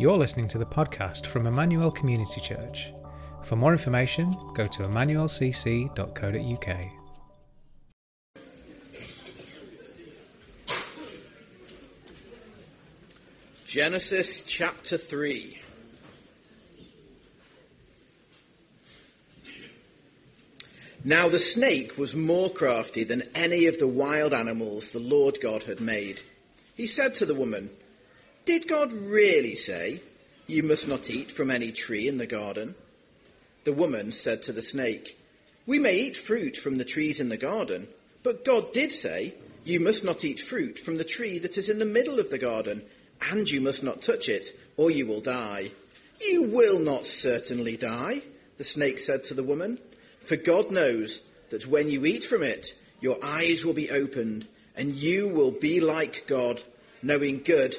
You're listening to the podcast from Emmanuel Community Church. For more information, go to emmanuelcc.co.uk. Genesis chapter 3. Now the snake was more crafty than any of the wild animals the Lord God had made. He said to the woman, Did God really say, You must not eat from any tree in the garden? The woman said to the snake, We may eat fruit from the trees in the garden, but God did say, You must not eat fruit from the tree that is in the middle of the garden, and you must not touch it, or you will die. You will not certainly die, the snake said to the woman. For God knows that when you eat from it, your eyes will be opened, and you will be like God, knowing good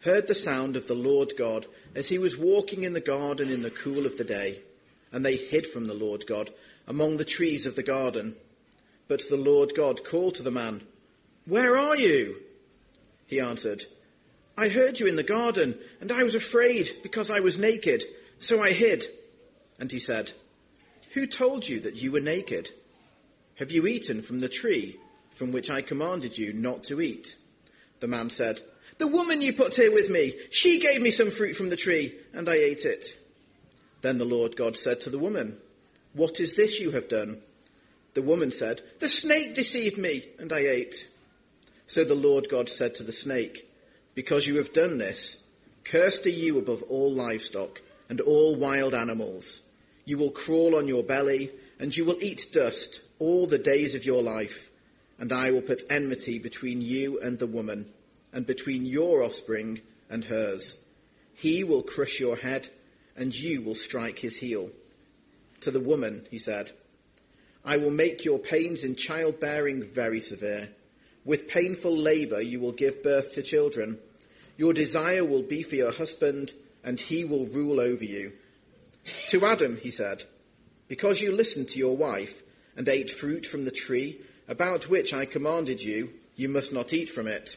heard the sound of the Lord God as he was walking in the garden in the cool of the day, and they hid from the Lord God among the trees of the garden. But the Lord God called to the man, Where are you? He answered, I heard you in the garden, and I was afraid because I was naked, so I hid. And he said, who told you that you were naked? Have you eaten from the tree from which I commanded you not to eat? The man said, The woman you put here with me, she gave me some fruit from the tree, and I ate it. Then the Lord God said to the woman, What is this you have done? The woman said, The snake deceived me, and I ate. So the Lord God said to the snake, Because you have done this, cursed are you above all livestock and all wild animals. You will crawl on your belly, and you will eat dust all the days of your life. And I will put enmity between you and the woman, and between your offspring and hers. He will crush your head, and you will strike his heel. To the woman, he said, I will make your pains in childbearing very severe. With painful labor you will give birth to children. Your desire will be for your husband, and he will rule over you. To Adam, he said, Because you listened to your wife and ate fruit from the tree about which I commanded you, you must not eat from it.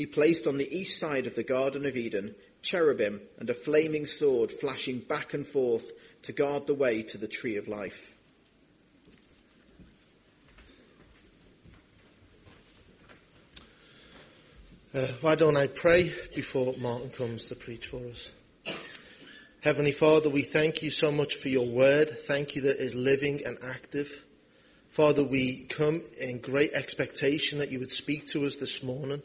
he placed on the east side of the Garden of Eden cherubim and a flaming sword flashing back and forth to guard the way to the tree of life. Uh, why don't I pray before Martin comes to preach for us? Heavenly Father, we thank you so much for your word. Thank you that it is living and active. Father, we come in great expectation that you would speak to us this morning.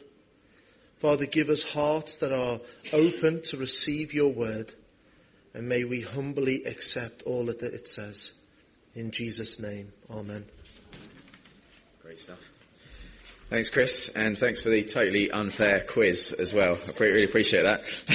Father, give us hearts that are open to receive your word. And may we humbly accept all that it says. In Jesus' name, Amen. Great stuff. Thanks, Chris, and thanks for the totally unfair quiz as well. I really appreciate that.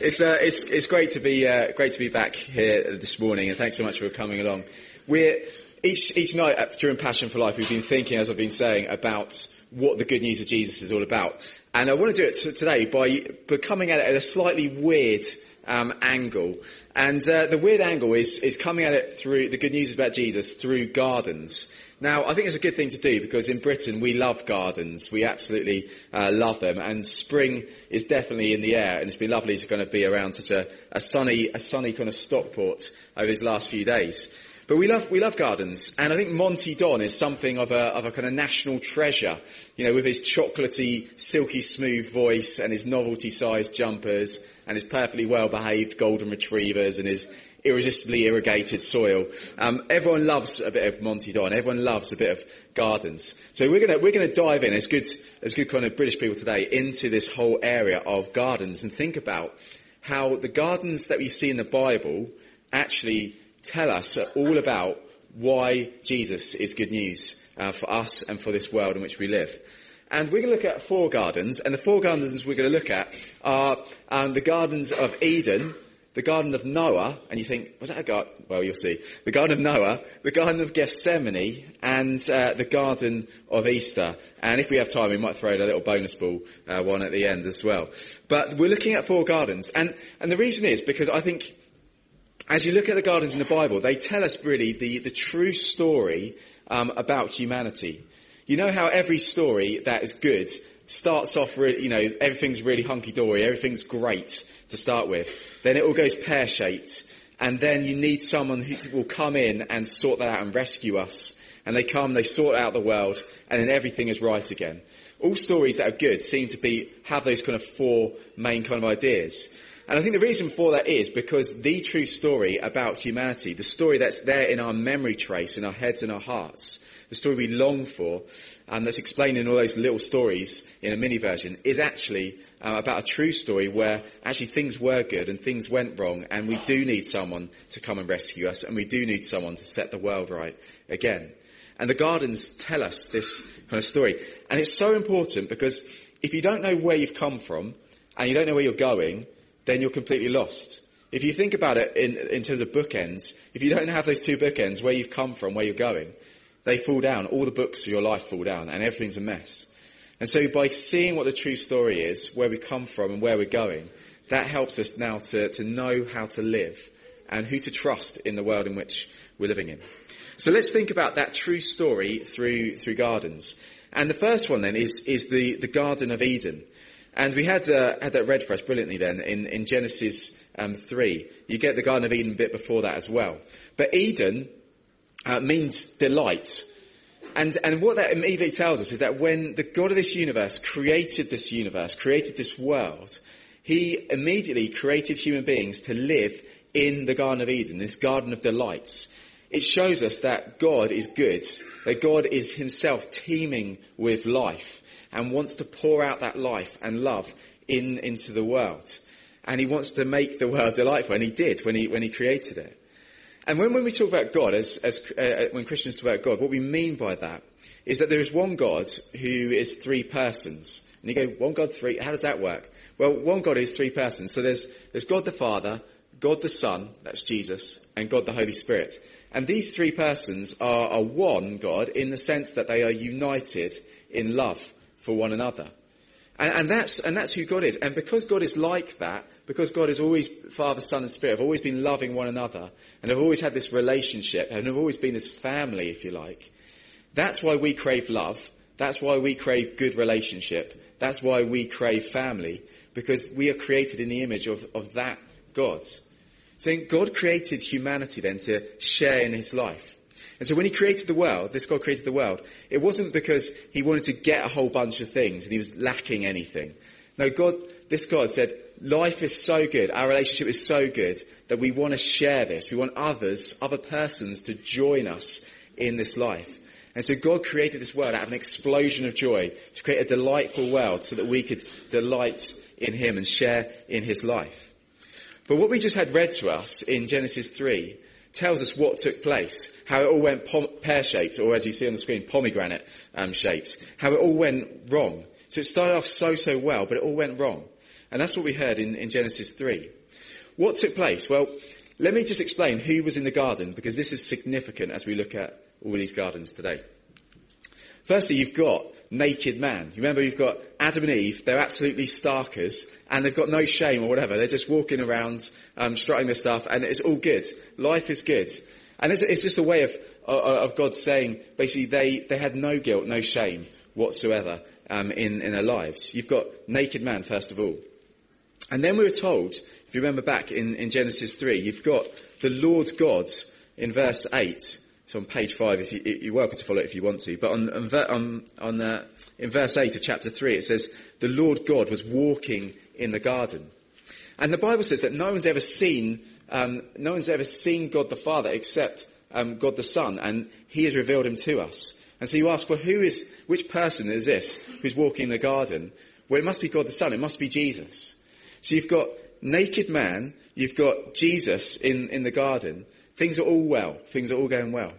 it's, uh, it's, it's great to be uh, great to be back here this morning, and thanks so much for coming along. We're each each night during Passion for Life, we've been thinking, as I've been saying, about what the good news of Jesus is all about. And I want to do it today by, by coming at it at a slightly weird um, angle. And uh, the weird angle is, is coming at it through the good news about Jesus through gardens. Now, I think it's a good thing to do because in Britain we love gardens. We absolutely uh, love them, and spring is definitely in the air. And it's been lovely to kind of be around such a, a sunny, a sunny kind of Stockport over these last few days. But we love, we love gardens, and I think Monty Don is something of a, of a kind of national treasure. You know, with his chocolatey, silky smooth voice and his novelty sized jumpers and his perfectly well behaved golden retrievers and his irresistibly irrigated soil. Um, everyone loves a bit of Monty Don. Everyone loves a bit of gardens. So we're gonna, we're gonna dive in as good, as good kind of British people today into this whole area of gardens and think about how the gardens that we see in the Bible actually tell us all about why Jesus is good news uh, for us and for this world in which we live. And we're going to look at four gardens, and the four gardens we're going to look at are um, the gardens of Eden, the Garden of Noah, and you think, was that a garden? Well, you'll see. The Garden of Noah, the Garden of Gethsemane, and uh, the Garden of Easter. And if we have time, we might throw in a little bonus ball uh, one at the end as well. But we're looking at four gardens, and and the reason is because I think as you look at the gardens in the Bible, they tell us really the, the true story um, about humanity. You know how every story that is good starts off really, you know, everything's really hunky-dory, everything's great to start with. Then it all goes pear-shaped, and then you need someone who will come in and sort that out and rescue us. And they come, they sort out the world, and then everything is right again. All stories that are good seem to be, have those kind of four main kind of ideas. And I think the reason for that is because the true story about humanity, the story that's there in our memory trace, in our heads and our hearts, the story we long for, and that's explained in all those little stories in a mini version, is actually uh, about a true story where actually things were good and things went wrong, and we do need someone to come and rescue us, and we do need someone to set the world right again. And the gardens tell us this kind of story. And it's so important because if you don't know where you've come from, and you don't know where you're going, then you're completely lost. If you think about it in, in terms of bookends, if you don't have those two bookends, where you've come from, where you're going, they fall down. All the books of your life fall down and everything's a mess. And so by seeing what the true story is, where we come from and where we're going, that helps us now to, to know how to live and who to trust in the world in which we're living in. So let's think about that true story through, through gardens. And the first one then is, is the, the Garden of Eden. And we had, uh, had that read for us brilliantly then in, in Genesis um, 3. You get the Garden of Eden bit before that as well. But Eden uh, means delight. And, and what that immediately tells us is that when the God of this universe created this universe, created this world, he immediately created human beings to live in the Garden of Eden, this Garden of Delights. It shows us that God is good, that God is himself teeming with life and wants to pour out that life and love in, into the world. And he wants to make the world delightful, and he did when he, when he created it. And when, when we talk about God, as, as uh, when Christians talk about God, what we mean by that is that there is one God who is three persons. And you go, one God, three, how does that work? Well, one God is three persons. So there's, there's God the Father, God the Son, that's Jesus, and God the Holy Spirit. And these three persons are, are one God in the sense that they are united in love for one another. And, and, that's, and that's who God is. And because God is like that, because God is always Father, Son, and Spirit, have always been loving one another, and have always had this relationship, and have always been this family, if you like, that's why we crave love. That's why we crave good relationship. That's why we crave family, because we are created in the image of, of that God. So God created humanity then to share in his life. And so when he created the world, this God created the world, it wasn't because he wanted to get a whole bunch of things and he was lacking anything. No, God, this God said, life is so good, our relationship is so good that we want to share this. We want others, other persons to join us in this life. And so God created this world out of an explosion of joy to create a delightful world so that we could delight in Him and share in His life. But what we just had read to us in Genesis 3 tells us what took place, how it all went pom- pear-shaped, or as you see on the screen, pomegranate um, shaped, how it all went wrong. So it started off so, so well, but it all went wrong. And that's what we heard in, in Genesis 3. What took place? Well, let me just explain who was in the garden, because this is significant as we look at all these gardens today. Firstly, you've got naked man. You remember you've got Adam and Eve, they're absolutely starkers, and they've got no shame or whatever. They're just walking around, um, strutting their stuff, and it's all good. Life is good. And it's, it's just a way of, of God saying, basically, they, they had no guilt, no shame whatsoever um, in, in their lives. You've got naked man, first of all. And then we were told, if you remember back in, in Genesis 3, you've got the Lord God in verse 8. It's on page 5, if you, you're welcome to follow it if you want to. But on, on, on uh, in verse 8 of chapter 3, it says, the Lord God was walking in the garden. And the Bible says that no one's ever seen um, no one's ever seen God the Father except um, God the Son, and He has revealed Him to us. And so you ask, well, who is, which person is this who's walking in the garden? Well, it must be God the Son. It must be Jesus. So you've got naked man, you've got Jesus in, in the garden. Things are all well. Things are all going well.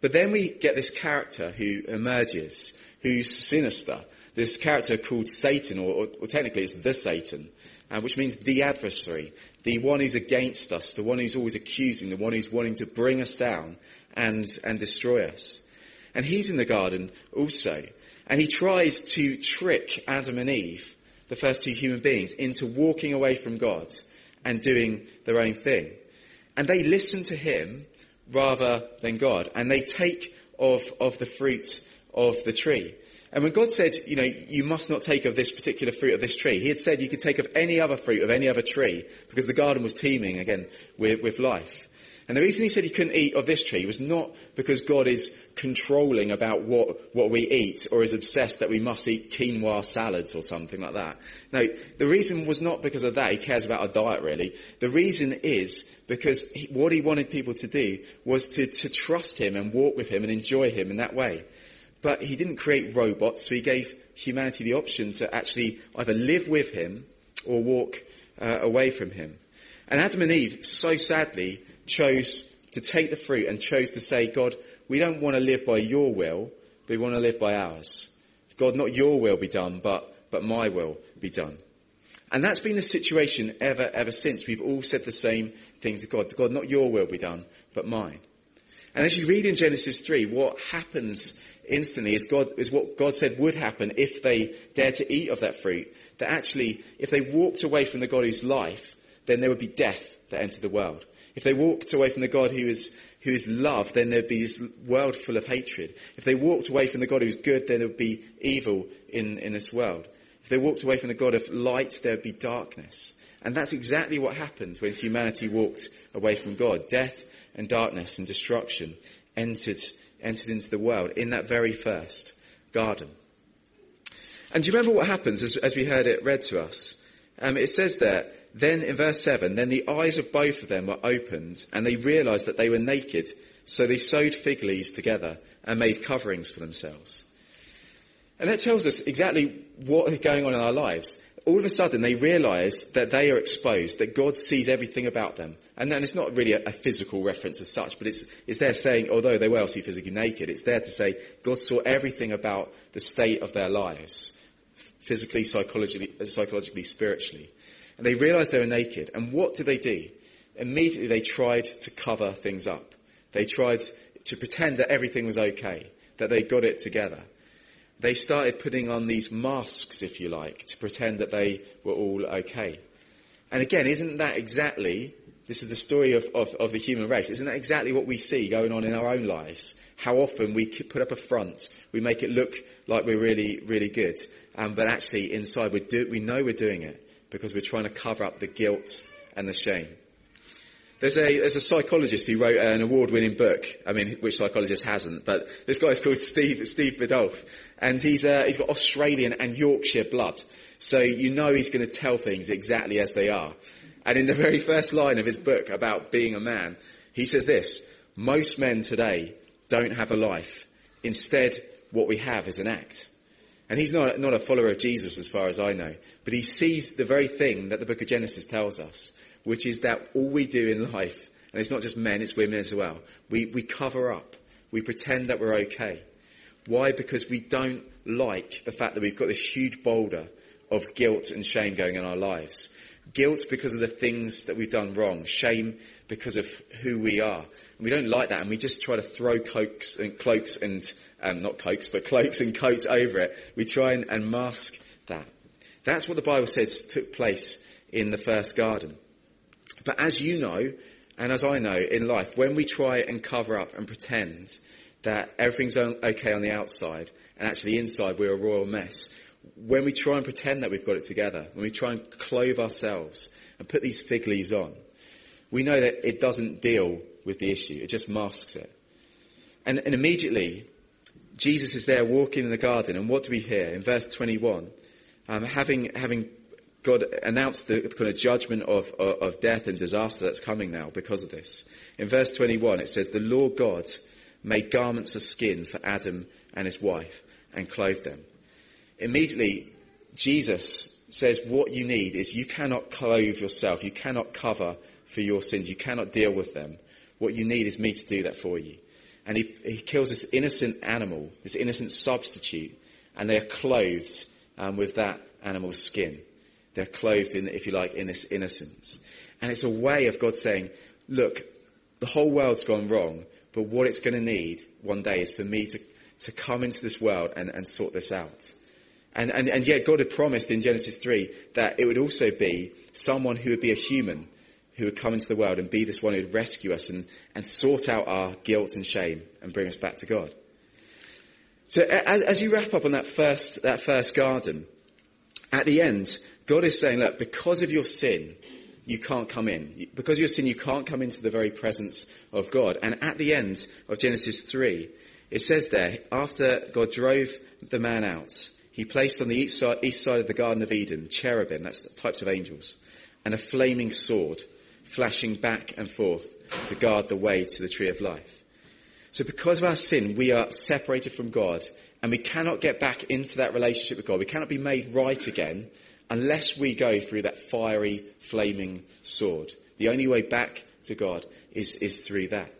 But then we get this character who emerges, who's sinister. This character called Satan, or, or, technically it's the Satan uh, which means the adversary, the one who's against us, the one who's always accusing, the one who's wanting to bring us down and, and destroy us. And he's in the garden also. And he tries to trick Adam and Eve, the first two human beings, into walking away from God and doing their own thing. And they listen to him rather than God. And they take of, of the fruit of the tree. And when God said, you know, you must not take of this particular fruit of this tree, he had said you could take of any other fruit of any other tree because the garden was teeming again with, with life. And the reason he said he couldn't eat of this tree was not because God is controlling about what, what we eat or is obsessed that we must eat quinoa salads or something like that. No, the reason was not because of that. He cares about our diet really. The reason is because he, what he wanted people to do was to, to trust him and walk with him and enjoy him in that way. But he didn't create robots, so he gave humanity the option to actually either live with him or walk uh, away from him. And Adam and Eve, so sadly, chose to take the fruit and chose to say, God, we don't want to live by your will, but we want to live by ours. God, not your will be done, but, but my will be done. And that's been the situation ever, ever since. We've all said the same thing to God. God, not your will be done, but mine. And as you read in Genesis 3, what happens instantly is, God, is what God said would happen if they dared to eat of that fruit. That actually, if they walked away from the God who's life, then there would be death that entered the world. If they walked away from the God who is, who is love, then there'd be this world full of hatred. If they walked away from the God who's good, then there would be evil in, in this world. If they walked away from the God of light, there would be darkness. And that's exactly what happened when humanity walked away from God. Death and darkness and destruction entered, entered into the world in that very first garden. And do you remember what happens as, as we heard it read to us? Um, it says there, then in verse 7, then the eyes of both of them were opened and they realized that they were naked. So they sewed fig leaves together and made coverings for themselves. And that tells us exactly what is going on in our lives all of a sudden they realize that they are exposed, that God sees everything about them. And then it's not really a, a, physical reference as such, but it's, it's there saying, although they were obviously physically naked, it's there to say God saw everything about the state of their lives, physically, psychologically, uh, psychologically spiritually. They realized they were naked. And what did they do? Immediately they tried to cover things up. They tried to pretend that everything was okay, that they got it together they started putting on these masks, if you like, to pretend that they were all okay. And again, isn't that exactly, this is the story of, of, of, the human race, isn't that exactly what we see going on in our own lives? How often we put up a front, we make it look like we're really, really good, um, but actually inside we, do, we know we're doing it because we're trying to cover up the guilt and the shame. There's a, there's a psychologist who wrote an award-winning book. I mean, which psychologist hasn't? But this guy is called Steve, Steve Biddulph. And he's, uh, he's got Australian and Yorkshire blood. So you know he's going to tell things exactly as they are. And in the very first line of his book about being a man, he says this, most men today don't have a life. Instead, what we have is an act. And he's not, not a follower of Jesus as far as I know, but he sees the very thing that the book of Genesis tells us, which is that all we do in life, and it's not just men, it's women as well, we, we cover up. We pretend that we're okay. Why? Because we don't like the fact that we've got this huge boulder of guilt and shame going in our lives. Guilt because of the things that we've done wrong. Shame because of who we are. And we don't like that and we just try to throw cloaks and, cloaks and, um, not cloaks, but cloaks and coats over it. We try and, and mask that. That's what the Bible says took place in the first garden. But as you know, and as I know in life, when we try and cover up and pretend that everything's okay on the outside and actually inside we're a royal mess, when we try and pretend that we've got it together, when we try and clothe ourselves and put these fig leaves on, we know that it doesn't deal with the issue. It just masks it. And, and immediately, Jesus is there walking in the garden, and what do we hear? In verse 21, um, having, having God announced the kind of judgment of, of, of death and disaster that's coming now because of this. In verse 21, it says, The Lord God made garments of skin for Adam and his wife and clothed them. Immediately, Jesus says what you need is you cannot clothe yourself. You cannot cover for your sins. You cannot deal with them. What you need is me to do that for you. And he, he kills this innocent animal, this innocent substitute, and they are clothed um, with that animal's skin. They're clothed in, if you like, in this innocence. And it's a way of God saying, look, the whole world's gone wrong, but what it's going to need one day is for me to, to come into this world and, and sort this out. And, and, and yet God had promised in Genesis 3 that it would also be someone who would be a human who would come into the world and be this one who would rescue us and, and sort out our guilt and shame and bring us back to God. So as, as you wrap up on that first, that first garden, at the end, God is saying, look, because of your sin, you can't come in. Because of your sin, you can't come into the very presence of God. And at the end of Genesis 3, it says there, after God drove the man out, he placed on the east side, east side of the Garden of Eden cherubim, that's types of angels, and a flaming sword flashing back and forth to guard the way to the tree of life. So because of our sin, we are separated from God and we cannot get back into that relationship with God. We cannot be made right again unless we go through that fiery, flaming sword. The only way back to God is, is through that.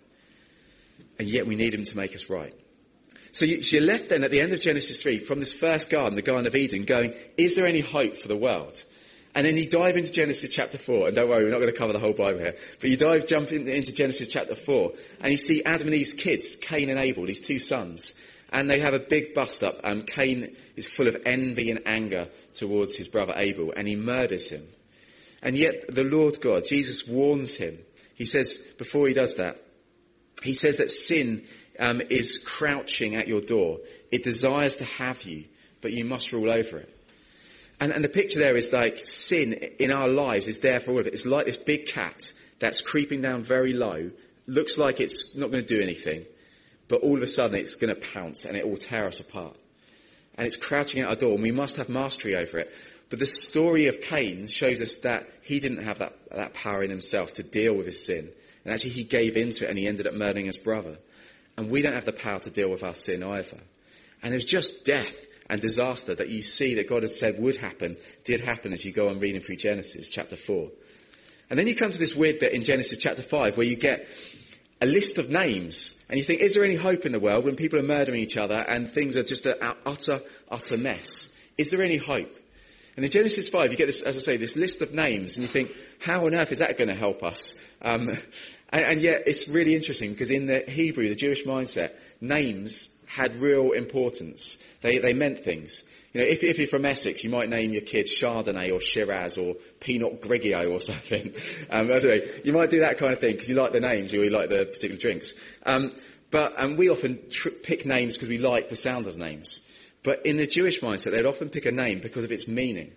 And yet we need Him to make us right. So, you, so you're left then at the end of Genesis 3 from this first garden, the Garden of Eden, going, is there any hope for the world? And then you dive into Genesis chapter 4, and don't worry, we're not going to cover the whole Bible here, but you dive, jump in, into Genesis chapter 4, and you see Adam and Eve's kids, Cain and Abel, these two sons, and they have a big bust up. Um, Cain is full of envy and anger towards his brother Abel, and he murders him. And yet the Lord God, Jesus warns him. He says, before he does that, he says that sin um, is crouching at your door. It desires to have you, but you must rule over it. And, and the picture there is like sin in our lives is there for all of it. It's like this big cat that's creeping down very low, looks like it's not going to do anything, but all of a sudden it's going to pounce and it will tear us apart. And it's crouching at our door and we must have mastery over it. But the story of Cain shows us that he didn't have that, that power in himself to deal with his sin. And actually he gave into it and he ended up murdering his brother. And we don't have the power to deal with our sin either. And there's just death and disaster that you see that God has said would happen, did happen as you go on reading through Genesis chapter 4. And then you come to this weird bit in Genesis chapter 5 where you get a list of names and you think, is there any hope in the world when people are murdering each other and things are just an utter, utter mess? Is there any hope? And in Genesis 5, you get this, as I say, this list of names, and you think, how on earth is that going to help us? Um, and, and, yet, it's really interesting because in the Hebrew, the Jewish mindset, names had real importance. They, they meant things. You know, if, if you're from Essex, you might name your kids Chardonnay or Shiraz or Pinot Grigio or something. Um. You might do that kind of thing because you like the names or you like the particular drinks. Um, but and we often tr- pick names because we like the sound of names. But in the Jewish mindset, they'd often pick a name because of its meaning.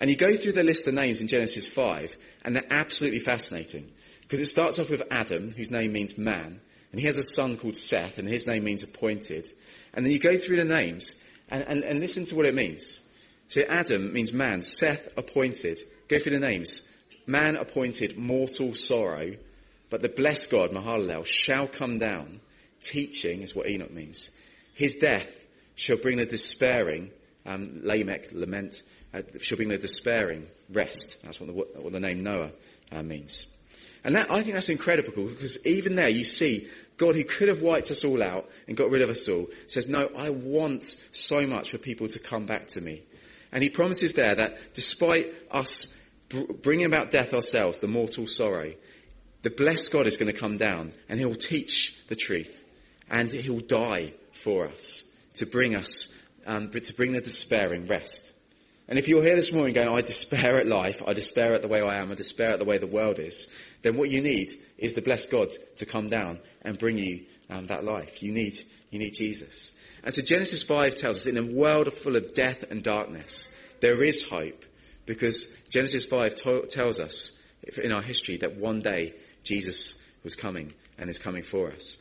And you go through the list of names in Genesis 5, and they're absolutely fascinating. Because it starts off with Adam, whose name means man, and he has a son called Seth, and his name means appointed. And then you go through the names, and, and, and listen to what it means. So Adam means man, Seth appointed. Go through the names. Man appointed mortal sorrow, but the blessed God, Mahalalel, shall come down. Teaching is what Enoch means. His death shall bring the despairing, um, Lamech, lament, uh, shall bring the despairing rest. That's what the, what the name Noah uh, means. And that, I think that's incredible because even there you see God who could have wiped us all out and got rid of us all says, no, I want so much for people to come back to me. And he promises there that despite us bringing about death ourselves, the mortal sorrow, the blessed God is going to come down and he'll teach the truth and he'll die for us to bring us, um, to bring the despairing rest. And if you're here this morning going, I despair at life, I despair at the way I am, I despair at the way the world is, then what you need is the blessed God to come down and bring you um, that life. You need, you need Jesus. And so Genesis 5 tells us in a world full of death and darkness, there is hope because Genesis 5 to- tells us in our history that one day Jesus was coming and is coming for us.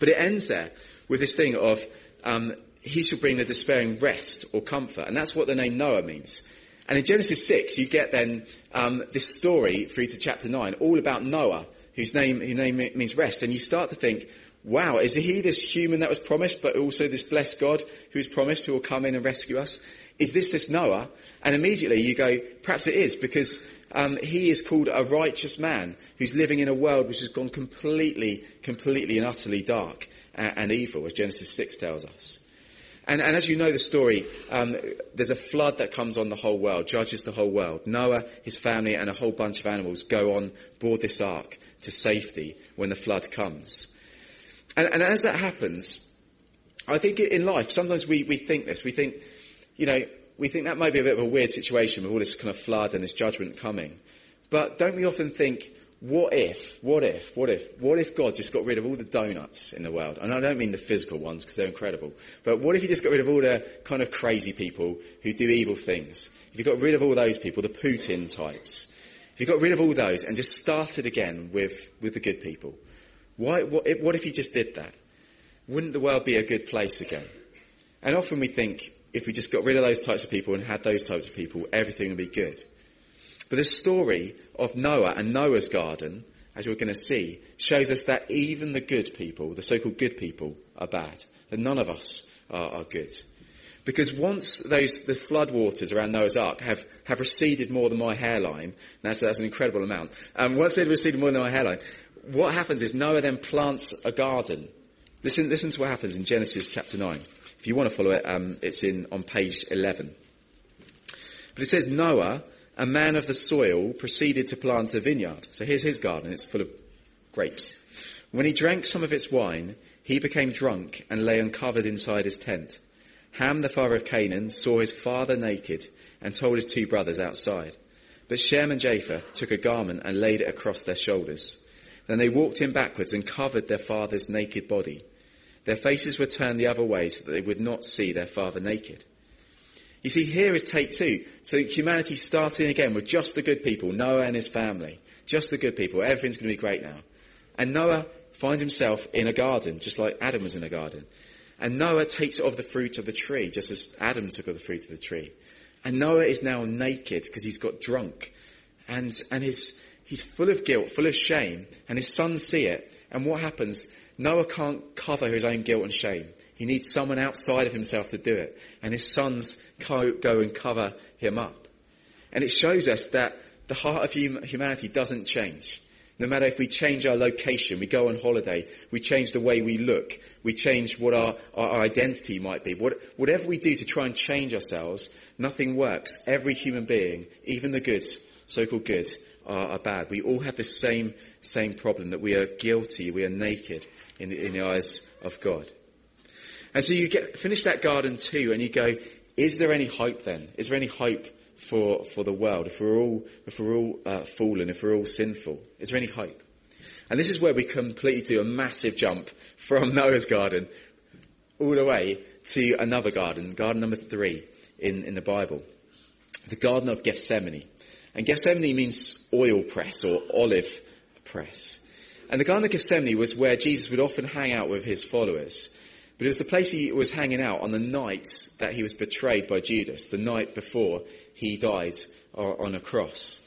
But it ends there with this thing of um, he shall bring the despairing rest or comfort. And that's what the name Noah means. And in Genesis 6, you get then um, this story through to chapter 9, all about Noah, whose name, whose name means rest. And you start to think, wow, is he this human that was promised, but also this blessed God who's promised who will come in and rescue us? Is this this Noah? And immediately you go, perhaps it is, because um, he is called a righteous man who's living in a world which has gone completely, completely and utterly dark and, and evil, as Genesis 6 tells us. And, and, as you know the story, um, there's a flood that comes on the whole world, judges the whole world. Noah, his family, and a whole bunch of animals go on board this ark to safety when the flood comes. And, and as that happens, I think in life, sometimes we, we think this. We think, you know, we think that might be a bit of a weird situation with all this kind of flood and this judgment coming. But don't we often think, what if, what if, what if, what if God just got rid of all the donuts in the world? And I don't mean the physical ones because they're incredible. But what if he just got rid of all the kind of crazy people who do evil things? If you got rid of all those people, the Putin types, if you got rid of all those and just started again with, with the good people, why, what, what if he just did that? Wouldn't the world be a good place again? And often we think if we just got rid of those types of people and had those types of people, everything would be good. But the story of Noah and Noah's garden, as we're going to see, shows us that even the good people, the so-called good people, are bad. That none of us are, are good. Because once those, the flood waters around Noah's Ark have, have receded more than my hairline, that's, that's an incredible amount, um, once they've receded more than my hairline, what happens is Noah then plants a garden. Listen, listen to what happens in Genesis chapter 9. If you want to follow it, um, it's in, on page 11. But it says Noah a man of the soil proceeded to plant a vineyard. So here's his garden. It's full of grapes. When he drank some of its wine, he became drunk and lay uncovered inside his tent. Ham, the father of Canaan, saw his father naked and told his two brothers outside. But Shem and Japheth took a garment and laid it across their shoulders. Then they walked in backwards and covered their father's naked body. Their faces were turned the other way so that they would not see their father naked. You see, here is take two. So humanity starting again with just the good people, Noah and his family. Just the good people. Everything's going to be great now. And Noah finds himself in a garden, just like Adam was in a garden. And Noah takes of the fruit of the tree, just as Adam took of the fruit of the tree. And Noah is now naked because he's got drunk. And, and his, he's full of guilt, full of shame. And his sons see it. And what happens? Noah can't cover his own guilt and shame. He needs someone outside of himself to do it. And his sons go and cover him up. And it shows us that the heart of humanity doesn't change. No matter if we change our location, we go on holiday, we change the way we look, we change what our, our identity might be. What, whatever we do to try and change ourselves, nothing works. Every human being, even the good, so-called good, are, are bad. We all have the same, same problem that we are guilty, we are naked in in the eyes of God. And so you get, finish that garden too and you go, is there any hope then? Is there any hope for, for the world if we're all, if we're all uh, fallen, if we're all sinful? Is there any hope? And this is where we completely do a massive jump from Noah's garden all the way to another garden, garden number three in, in the Bible. The Garden of Gethsemane. And Gethsemane means oil press or olive press. And the Garden of Gethsemane was where Jesus would often hang out with his followers. But it was the place he was hanging out on the night that he was betrayed by Judas, the night before he died on a cross.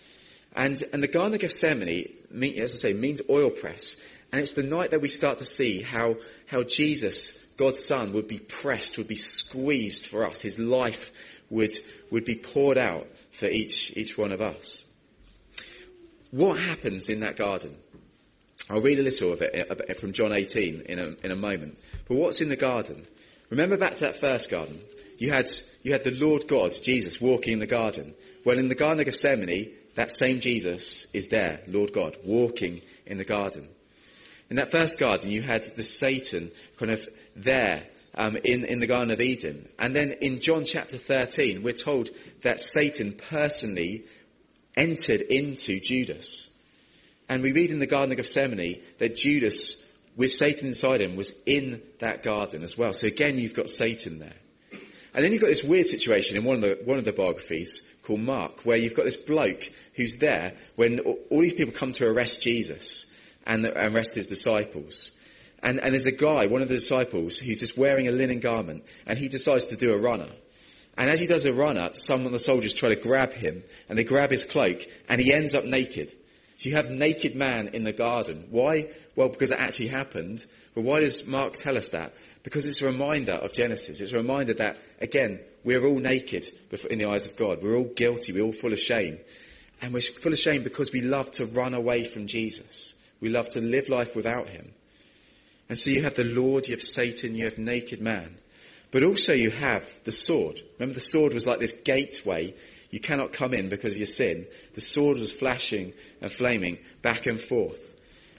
And, and the Garden of Gethsemane, as I say, means oil press. And it's the night that we start to see how, how Jesus, God's Son, would be pressed, would be squeezed for us. His life would, would be poured out for each, each one of us. What happens in that garden? I'll read a little of it from John 18 in a, in a moment. But what's in the garden? Remember back to that first garden. You had, you had the Lord God, Jesus, walking in the garden. Well, in the Garden of Gethsemane, that same Jesus is there, Lord God, walking in the garden. In that first garden, you had the Satan kind of there um, in, in the Garden of Eden. And then in John chapter 13, we're told that Satan personally entered into Judas. And we read in the Garden of Gethsemane that Judas, with Satan inside him, was in that garden as well. So again, you've got Satan there. And then you've got this weird situation in one of the, one of the biographies called Mark, where you've got this bloke who's there when all these people come to arrest Jesus and, arrest his disciples. And, and there's a guy, one of the disciples, who's just wearing a linen garment, and he decides to do a runner. And as he does a runner, some of the soldiers try to grab him, and they grab his cloak, and he ends up naked. So you have naked man in the garden. Why? Well, because it actually happened. But why does Mark tell us that? Because it's a reminder of Genesis. It's a reminder that, again, we're all naked in the eyes of God. We're all guilty. We're all full of shame. And we're full of shame because we love to run away from Jesus. We love to live life without him. And so you have the Lord, you have Satan, you have naked man. But also you have the sword. Remember the sword was like this gateway. You cannot come in because of your sin. The sword was flashing and flaming back and forth.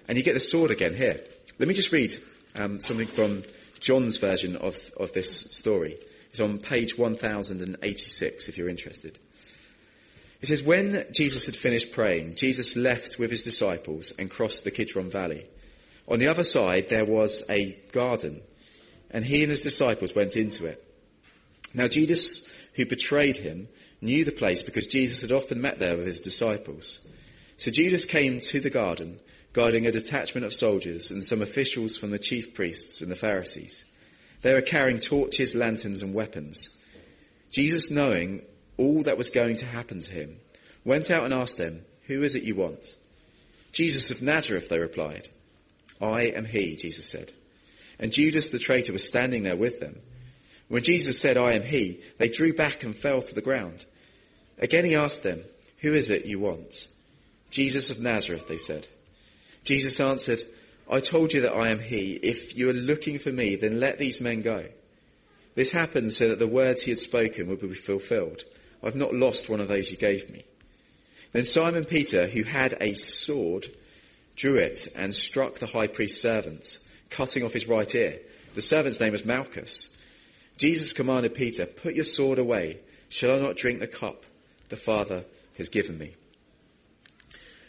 And you get the sword again here. Let me just read um, something from John's version of, of this story. It's on page 1086 if you're interested. It says, when Jesus had finished praying, Jesus left with his disciples and crossed the Kidron Valley. On the other side, there was a garden, and he and his disciples went into it. Now, Judas, who betrayed him, knew the place because Jesus had often met there with his disciples. So Judas came to the garden, guiding a detachment of soldiers and some officials from the chief priests and the Pharisees. They were carrying torches, lanterns, and weapons. Jesus, knowing all that was going to happen to him, went out and asked them, Who is it you want? Jesus of Nazareth, they replied. I am he, Jesus said. And Judas the traitor was standing there with them. When Jesus said, I am he, they drew back and fell to the ground. Again he asked them, Who is it you want? Jesus of Nazareth, they said. Jesus answered, I told you that I am he. If you are looking for me, then let these men go. This happened so that the words he had spoken would be fulfilled. I've not lost one of those you gave me. Then Simon Peter, who had a sword, drew it and struck the high priest's servant, cutting off his right ear. The servant's name was Malchus. Jesus commanded Peter, Put your sword away. Shall I not drink the cup the Father has given me?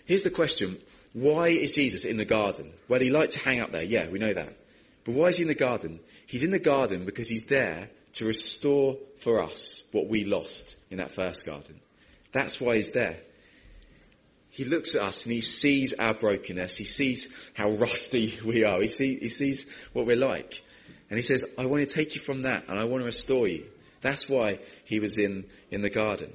Here's the question. Why is Jesus in the garden? Well, he liked to hang out there. Yeah, we know that. But why is he in the garden? He's in the garden because he's there to restore for us what we lost in that first garden. That's why he's there. He looks at us and he sees our brokenness. He sees how rusty we are. He, see, he sees what we're like. And he says, I want to take you from that and I want to restore you. That's why he was in, in the garden.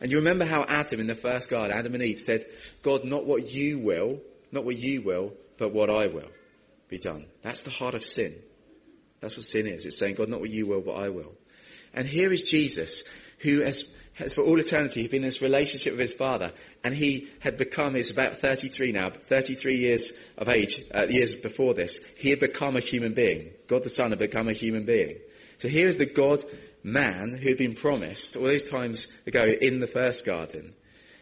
And you remember how Adam in the first garden, Adam and Eve said, God, not what you will, not what you will, but what I will be done. That's the heart of sin. That's what sin is. It's saying, God, not what you will, but I will. And here is Jesus, who has has for all eternity been in this relationship with his father, and he had become, he's about 33 now, 33 years of age, uh, years before this, he had become a human being. God the Son had become a human being. So here is the God man who had been promised all those times ago in the first garden.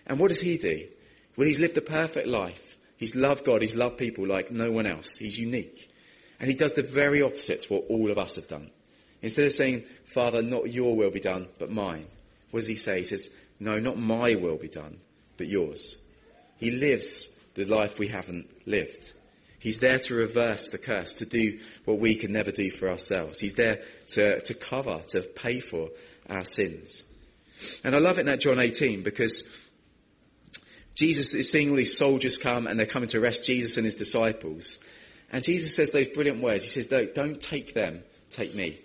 And what does he do? Well, he's lived a perfect life. He's loved God, he's loved people like no one else. He's unique. And he does the very opposite to what all of us have done. Instead of saying, Father, not your will be done, but mine. What does he say? He says, No, not my will be done, but yours. He lives the life we haven't lived. He's there to reverse the curse, to do what we can never do for ourselves. He's there to, to cover, to pay for our sins. And I love it in that John 18 because Jesus is seeing all these soldiers come and they're coming to arrest Jesus and his disciples. And Jesus says those brilliant words. He says, don't take them, take me.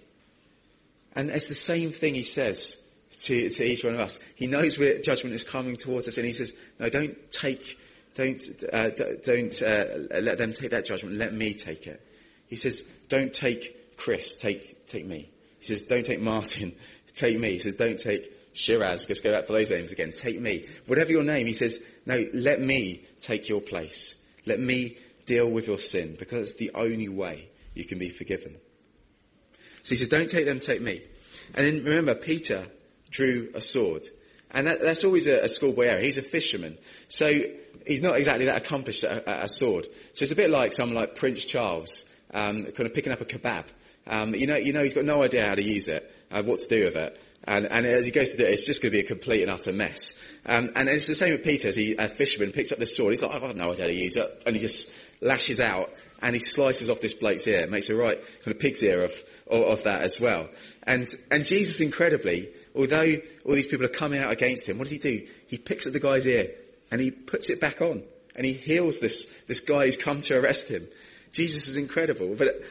And it's the same thing he says to, to each one of us. He knows where judgment is coming towards us, and he says, "No, don't take, don't, uh, don't uh, let them take that judgment. Let me take it." He says, "Don't take Chris, take take me." He says, "Don't take Martin, take me." He says, "Don't take Shiraz, just go back for those names again. Take me, whatever your name." He says, "No, let me take your place. Let me deal with your sin, because it's the only way you can be forgiven." So he says, "Don't take them, take me." And then remember, Peter drew a sword. And that, that's always a, a schoolboy error. He's a fisherman. So he's not exactly that accomplished at a, at a sword. So it's a bit like someone like Prince Charles, um, kind of picking up a kebab. Um, you know, you know, he's got no idea how to use it, uh, what to do with it. And, and, as he goes to do it, it's just going to be a complete and utter mess. Um, and it's the same with Peter as he, a fisherman, picks up this sword. He's like, I've no idea how to use it. And he just lashes out and he slices off this bloke's ear, makes a right kind of pig's ear of, of, of that as well. And, and Jesus, incredibly, although all these people are coming out against him, what does he do? He picks up the guy's ear and he puts it back on and he heals this, this guy who's come to arrest him. Jesus is incredible. But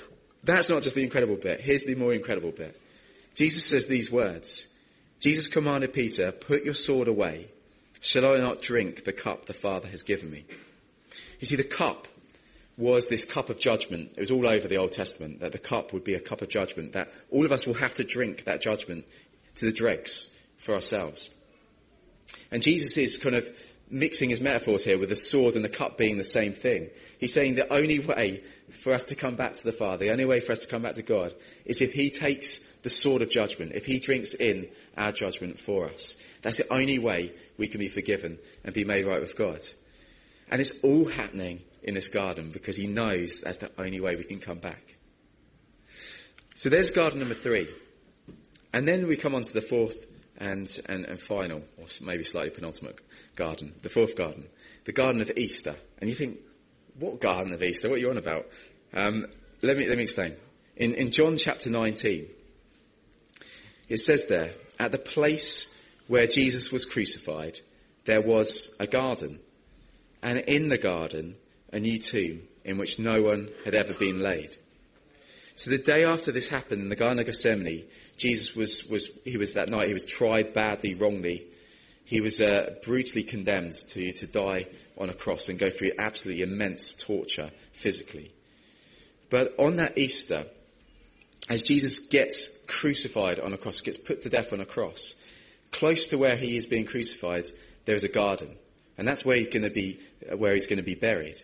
that's not just the incredible bit. Here's the more incredible bit. Jesus says these words. Jesus commanded Peter, put your sword away. Shall I not drink the cup the Father has given me? You see, the cup was this cup of judgment. It was all over the Old Testament that the cup would be a cup of judgment, that all of us will have to drink that judgment to the dregs for ourselves. And Jesus is kind of mixing his metaphors here with the sword and the cup being the same thing. He's saying the only way for us to come back to the Father, the only way for us to come back to God, is if he takes the sword of judgment, if he drinks in our judgment for us. That's the only way we can be forgiven and be made right with God. And it's all happening in this garden because he knows that's the only way we can come back. So there's garden number three. And then we come on to the fourth and, and, and final, or maybe slightly penultimate garden, the fourth garden, the garden of Easter. And you think, what garden of Easter? What are you on about? Um, let me let me explain. In in John chapter 19, it says there, at the place where Jesus was crucified, there was a garden, and in the garden a new tomb in which no one had ever been laid. So the day after this happened in the Garden of Gethsemane, Jesus was, was he was that night, he was tried badly, wrongly. He was uh, brutally condemned to, to die on a cross and go through absolutely immense torture physically. But on that Easter, as Jesus gets crucified on a cross, gets put to death on a cross, close to where he is being crucified, there is a garden. And that's where he's going to be, where he's going to be buried.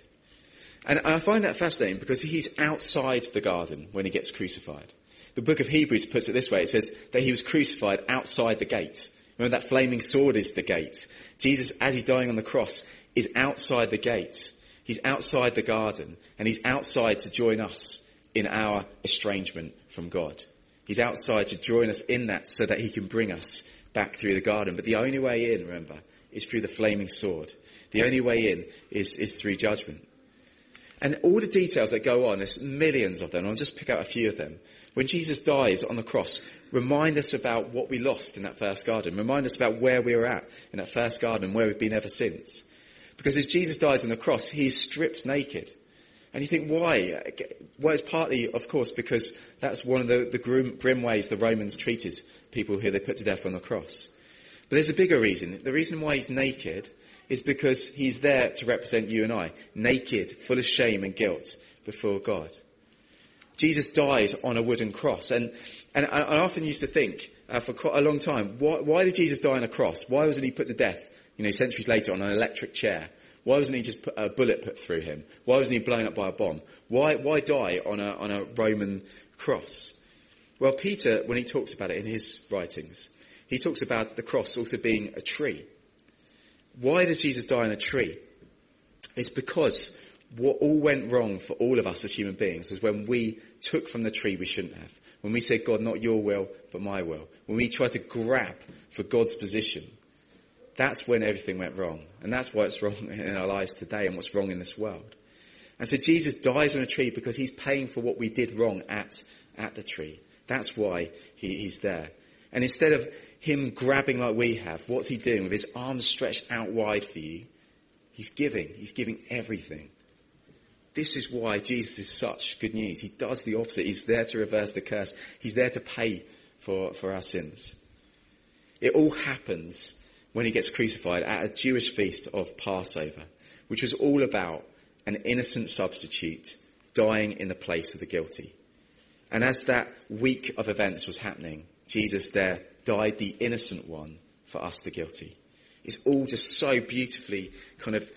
And I find that fascinating because he's outside the garden when he gets crucified. The book of Hebrews puts it this way. It says that he was crucified outside the gate. Remember that flaming sword is the gate. Jesus, as he's dying on the cross, is outside the gate. He's outside the garden and he's outside to join us in our estrangement from God. He's outside to join us in that so that he can bring us back through the garden. But the only way in, remember, is through the flaming sword. The only way in is, is through judgment. And all the details that go on, there's millions of them. I'll just pick out a few of them. When Jesus dies on the cross, remind us about what we lost in that first garden. Remind us about where we were at in that first garden, and where we've been ever since. Because as Jesus dies on the cross, he's stripped naked. And you think, why? Well, it's partly, of course, because that's one of the, the grim, grim ways the Romans treated people who they put to death on the cross. But there's a bigger reason. The reason why he's naked is because he's there to represent you and I, naked, full of shame and guilt before God. Jesus died on a wooden cross. And, and I often used to think uh, for quite a long time, why, why, did Jesus die on a cross? Why wasn't he put to death, you know, centuries later on an electric chair? Why wasn't he just put a bullet put through him? Why wasn't he blown up by a bomb? Why, why die on a, on a Roman cross? Well, Peter, when he talks about it in his writings, he talks about the cross also being a tree. Why does Jesus die on a tree? It's because what all went wrong for all of us as human beings was when we took from the tree we shouldn't have. When we said, God, not your will, but my will. When we tried to grab for God's position. That's when everything went wrong. And that's why it's wrong in our lives today and what's wrong in this world. And so Jesus dies on a tree because he's paying for what we did wrong at, at the tree. That's why he, he's there. And instead of him grabbing like we have, what's he doing with his arms stretched out wide for you? He's giving. He's giving everything. This is why Jesus is such good news. He does the opposite. He's there to reverse the curse. He's there to pay for, for our sins. It all happens when he gets crucified at a Jewish feast of Passover, which was all about an innocent substitute dying in the place of the guilty. And as that week of events was happening, Jesus there died the innocent one for us the guilty. It's all just so beautifully kind of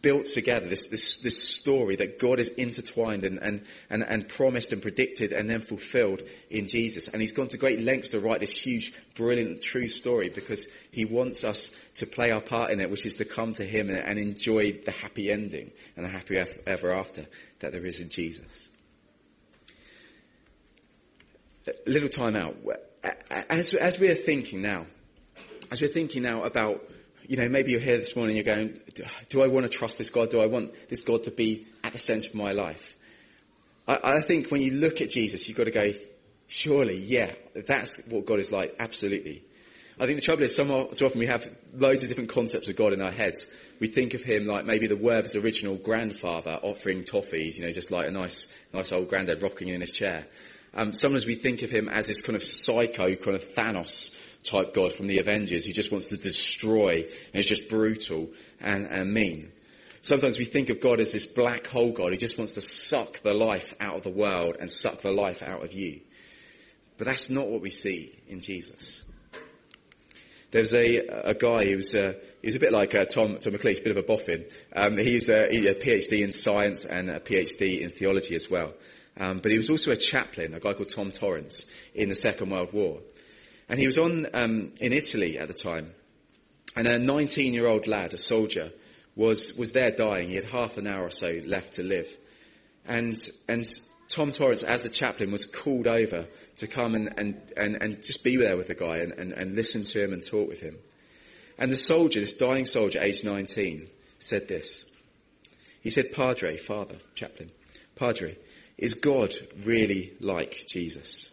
built together. This, this, this story that God has intertwined and, and, and, and promised and predicted and then fulfilled in Jesus. And he's gone to great lengths to write this huge, brilliant, true story because he wants us to play our part in it, which is to come to him and, and enjoy the happy ending and the happy ever after that there is in Jesus. A little time out. As, as we are thinking now, as we're thinking now about you know, maybe you're here this morning, you're going, do I want to trust this God? Do I want this God to be at the centre of my life? I, I think when you look at Jesus, you've got to go, surely, yeah, that's what God is like, absolutely. I think the trouble is so often we have loads of different concepts of God in our heads. We think of him like maybe the Werther's Original grandfather offering toffees, you know, just like a nice, nice old granddad rocking in his chair. Um, sometimes we think of him as this kind of psycho, kind of Thanos type God from the Avengers who just wants to destroy and is just brutal and, and mean. Sometimes we think of God as this black hole God who just wants to suck the life out of the world and suck the life out of you. But that's not what we see in Jesus. There's a, a guy who was, uh, a bit like uh, Tom, Tom McLeish, a bit of a boffin. Um, he's a, he a PhD in science and a PhD in theology as well. Um, but he was also a chaplain, a guy called Tom Torrance, in the Second World War. And he was on um, in Italy at the time, and a 19-year-old lad, a soldier, was was there dying. He had half an hour or so left to live, and and Tom Torrance, as the chaplain, was called over to come and and and, and just be there with the guy and, and, and listen to him and talk with him. And the soldier, this dying soldier, aged 19, said this. He said, Padre, Father, chaplain, Padre, is God really like Jesus?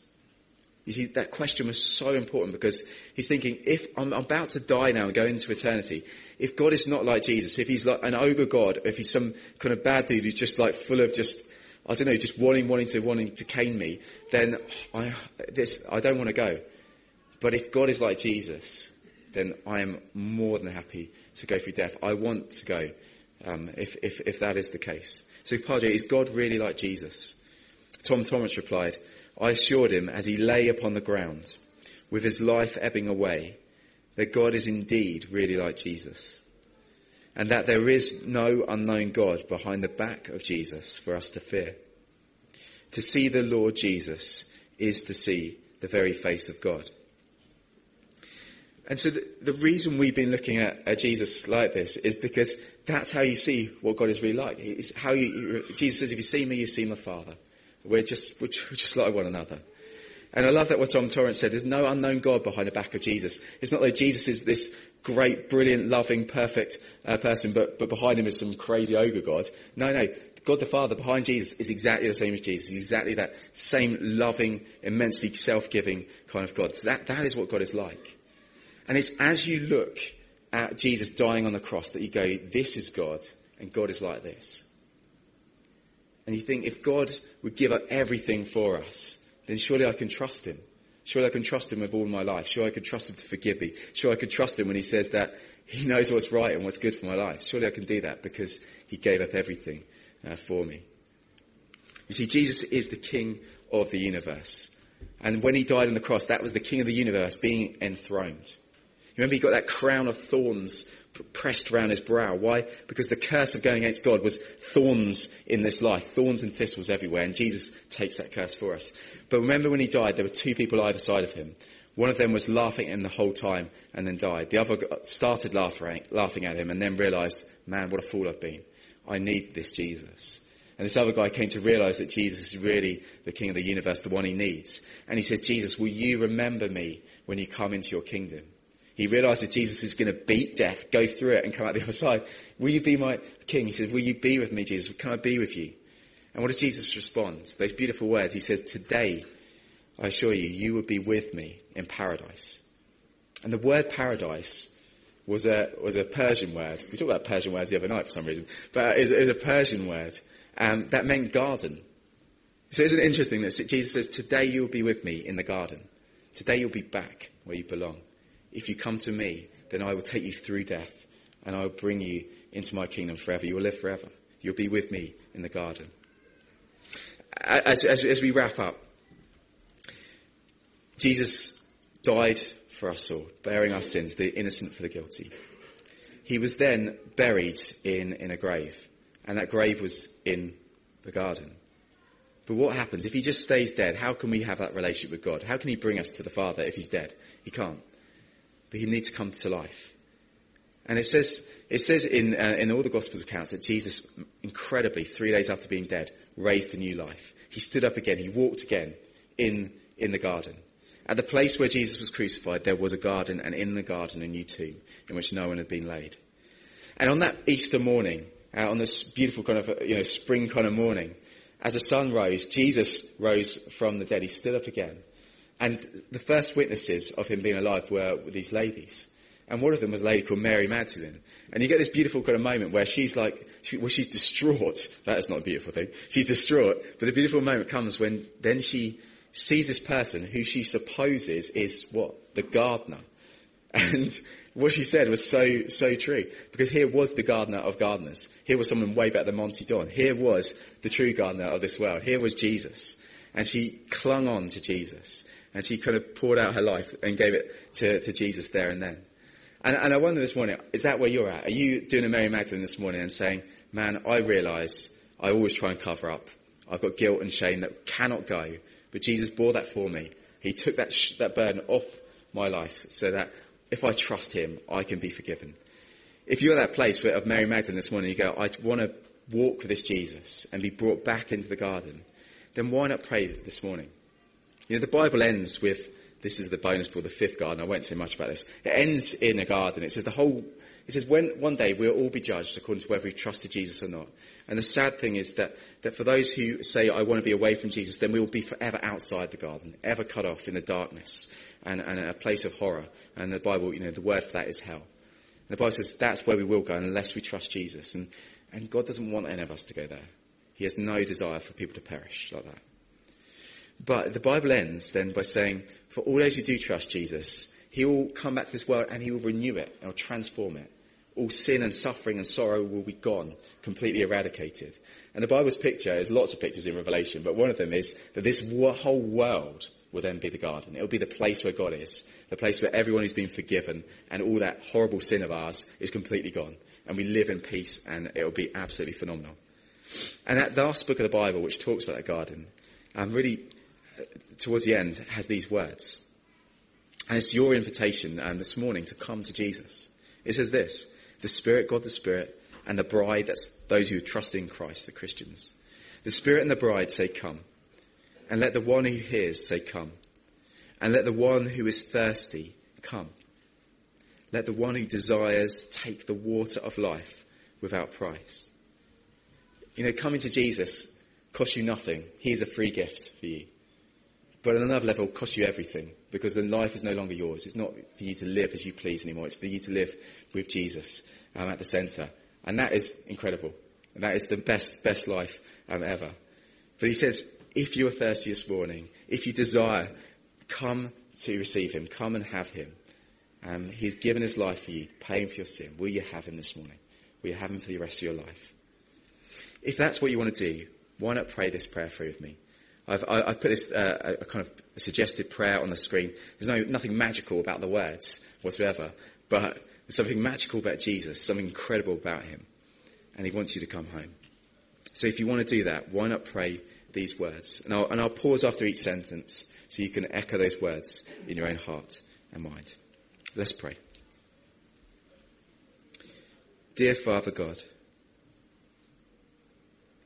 You see, that question was so important because he's thinking, if I'm about to die now and go into eternity, if God is not like Jesus, if he's like an ogre God, if he's some kind of bad dude who's just like full of just, I don't know, just wanting, wanting to, wanting to cane me, then I, this, I don't want to go. But if God is like Jesus, then I am more than happy to go through death. I want to go, um, if, if, if that is the case. So, Padre, is God really like Jesus? Tom Torrance replied, I assured him as he lay upon the ground, with his life ebbing away, that God is indeed really like Jesus. And that there is no unknown God behind the back of Jesus for us to fear. To see the Lord Jesus is to see the very face of God. And so the, the reason we've been looking at, at, Jesus like this is because that's how you see what God is really like. It's how you, Jesus says, if you see me, you see my Father. We're just, we're just like one another. And I love that what Tom Torrance said. There's no unknown God behind the back of Jesus. It's not that Jesus is this great, brilliant, loving, perfect uh, person, but, but behind him is some crazy ogre God. No, no. God the Father behind Jesus is exactly the same as Jesus. He's exactly that same loving, immensely self-giving kind of God. So that, that is what God is like. And it's as you look at Jesus dying on the cross that you go, this is God, and God is like this. And you think, if God would give up everything for us, then surely I can trust him. Surely I can trust him with all my life. Surely I can trust him to forgive me. Surely I can trust him when he says that he knows what's right and what's good for my life. Surely I can do that because he gave up everything uh, for me. You see, Jesus is the king of the universe. And when he died on the cross, that was the king of the universe being enthroned. Remember, he got that crown of thorns pressed around his brow. Why? Because the curse of going against God was thorns in this life, thorns and thistles everywhere, and Jesus takes that curse for us. But remember when he died, there were two people either side of him. One of them was laughing at him the whole time and then died. The other started laughing, laughing at him and then realized, man, what a fool I've been. I need this Jesus. And this other guy came to realize that Jesus is really the king of the universe, the one he needs. And he says, Jesus, will you remember me when you come into your kingdom? He realizes Jesus is going to beat death, go through it and come out the other side. Will you be my king? He says, will you be with me, Jesus? Can I be with you? And what does Jesus respond? Those beautiful words. He says, today, I assure you, you will be with me in paradise. And the word paradise was a, was a Persian word. We talked about Persian words the other night for some reason, but it is a Persian word um, that meant garden. So isn't it interesting that Jesus says, today you will be with me in the garden. Today you'll be back where you belong. If you come to me, then I will take you through death and I will bring you into my kingdom forever. You will live forever. You'll be with me in the garden. As, as, as we wrap up, Jesus died for us all, bearing our sins, the innocent for the guilty. he was then buried in, in a grave. And that grave was in the garden. But what happens if he just stays dead? How can we have that relationship with God? How can he bring us to the Father if he's dead? He can't. But he needs to come to life. And it says, it says in, uh, in all the Gospels accounts that Jesus, incredibly, three days after being dead, raised a new life. He stood up again. He walked again in, in the garden. At the place where Jesus was crucified, there was a garden, and in the garden, a new tomb in which no one had been laid. And on that Easter morning, uh, on this beautiful kind of, uh, you know, spring kind of morning, as the sun rose, Jesus rose from the dead. He stood up again. And the first witnesses of him being alive were these ladies. And one of them was a lady called Mary Magdalene. And you get this beautiful kind of moment where she's like, she, well, she's distraught. That is not a beautiful thing. She's distraught. But the beautiful moment comes when then she sees this person who she supposes is what? The gardener. And what she said was so, so true. Because here was the gardener of gardeners. Here was someone way better than Monty Don. Here was the true gardener of this world. Here was Jesus. And she clung on to Jesus. And she kind of poured out her life and gave it to, to Jesus there and then. And, and I wonder this morning, is that where you're at? Are you doing a Mary Magdalene this morning and saying, man, I realise I always try and cover up. I've got guilt and shame that cannot go. But Jesus bore that for me. He took that, sh- that burden off my life so that if I trust him, I can be forgiven. If you're at that place of Mary Magdalene this morning, you go, I want to walk with this Jesus and be brought back into the garden, then why not pray this morning? You know, the Bible ends with, this is the bonus for the fifth garden. I won't say much about this. It ends in a garden. It says the whole, it says when, one day we'll all be judged according to whether we trusted Jesus or not. And the sad thing is that, that for those who say, I want to be away from Jesus, then we will be forever outside the garden, ever cut off in the darkness and, and a place of horror. And the Bible, you know, the word for that is hell. And the Bible says that's where we will go unless we trust Jesus. And, and God doesn't want any of us to go there. He has no desire for people to perish like that. But the Bible ends then by saying, for all those who do trust Jesus, he will come back to this world and he will renew it and will transform it. All sin and suffering and sorrow will be gone, completely eradicated. And the Bible's picture, there's lots of pictures in Revelation, but one of them is that this whole world will then be the garden. It will be the place where God is, the place where everyone who's been forgiven and all that horrible sin of ours is completely gone. And we live in peace and it will be absolutely phenomenal. And that last book of the Bible, which talks about that garden, um, really, uh, towards the end, has these words. And it's your invitation um, this morning to come to Jesus. It says this, the Spirit, God the Spirit, and the bride, that's those who trust in Christ, the Christians. The Spirit and the bride say, come. And let the one who hears say, Come. And let the one who is thirsty come. Let the one who desires take the water of life without price. You know, coming to Jesus costs you nothing. He's a free gift for you. But on another level, costs you everything because then life is no longer yours. It's not for you to live as you please anymore. It's for you to live with Jesus um, at the centre. And that is incredible. And that is the best, best life um, ever. But he says, if you are thirsty this morning, if you desire, come to receive him. Come and have him. Um, he's given his life for you, paying for your sin. Will you have him this morning? Will you have him for the rest of your life? If that's what you want to do, why not pray this prayer through with me? I've, I, have put this uh, a kind of suggested prayer on the screen. There's no, nothing magical about the words whatsoever, but there's something magical about Jesus, something incredible about him, and he wants you to come home. So if you want to do that, why not pray these words. And I'll, and I'll pause after each sentence so you can echo those words in your own heart and mind. Let's pray. Dear Father God,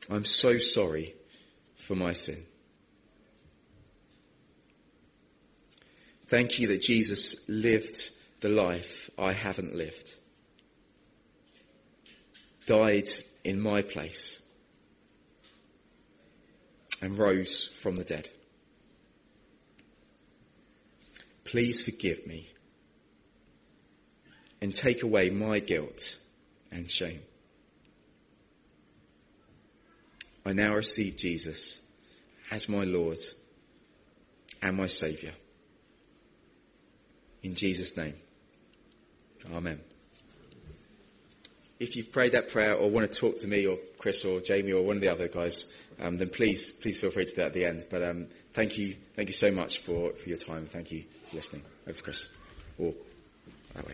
I'm so sorry for my sin. Thank you that Jesus lived the life I haven't lived, died in my place and rose from the dead. Please forgive me and take away my guilt and shame. I now receive Jesus as my Lord and my Saviour. In Jesus' name. Amen if you've prayed that prayer or want to talk to me or Chris or Jamie or one of the other guys, um, then please, please feel free to do that at the end. But um, thank you, thank you so much for, for your time. Thank you for listening. Over to Chris. Or that way.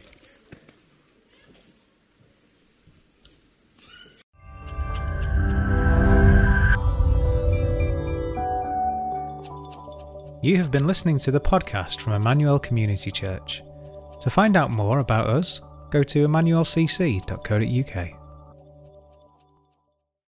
You have been listening to the podcast from Emmanuel Community Church. To find out more about us, go to emmanuelcc.co.uk.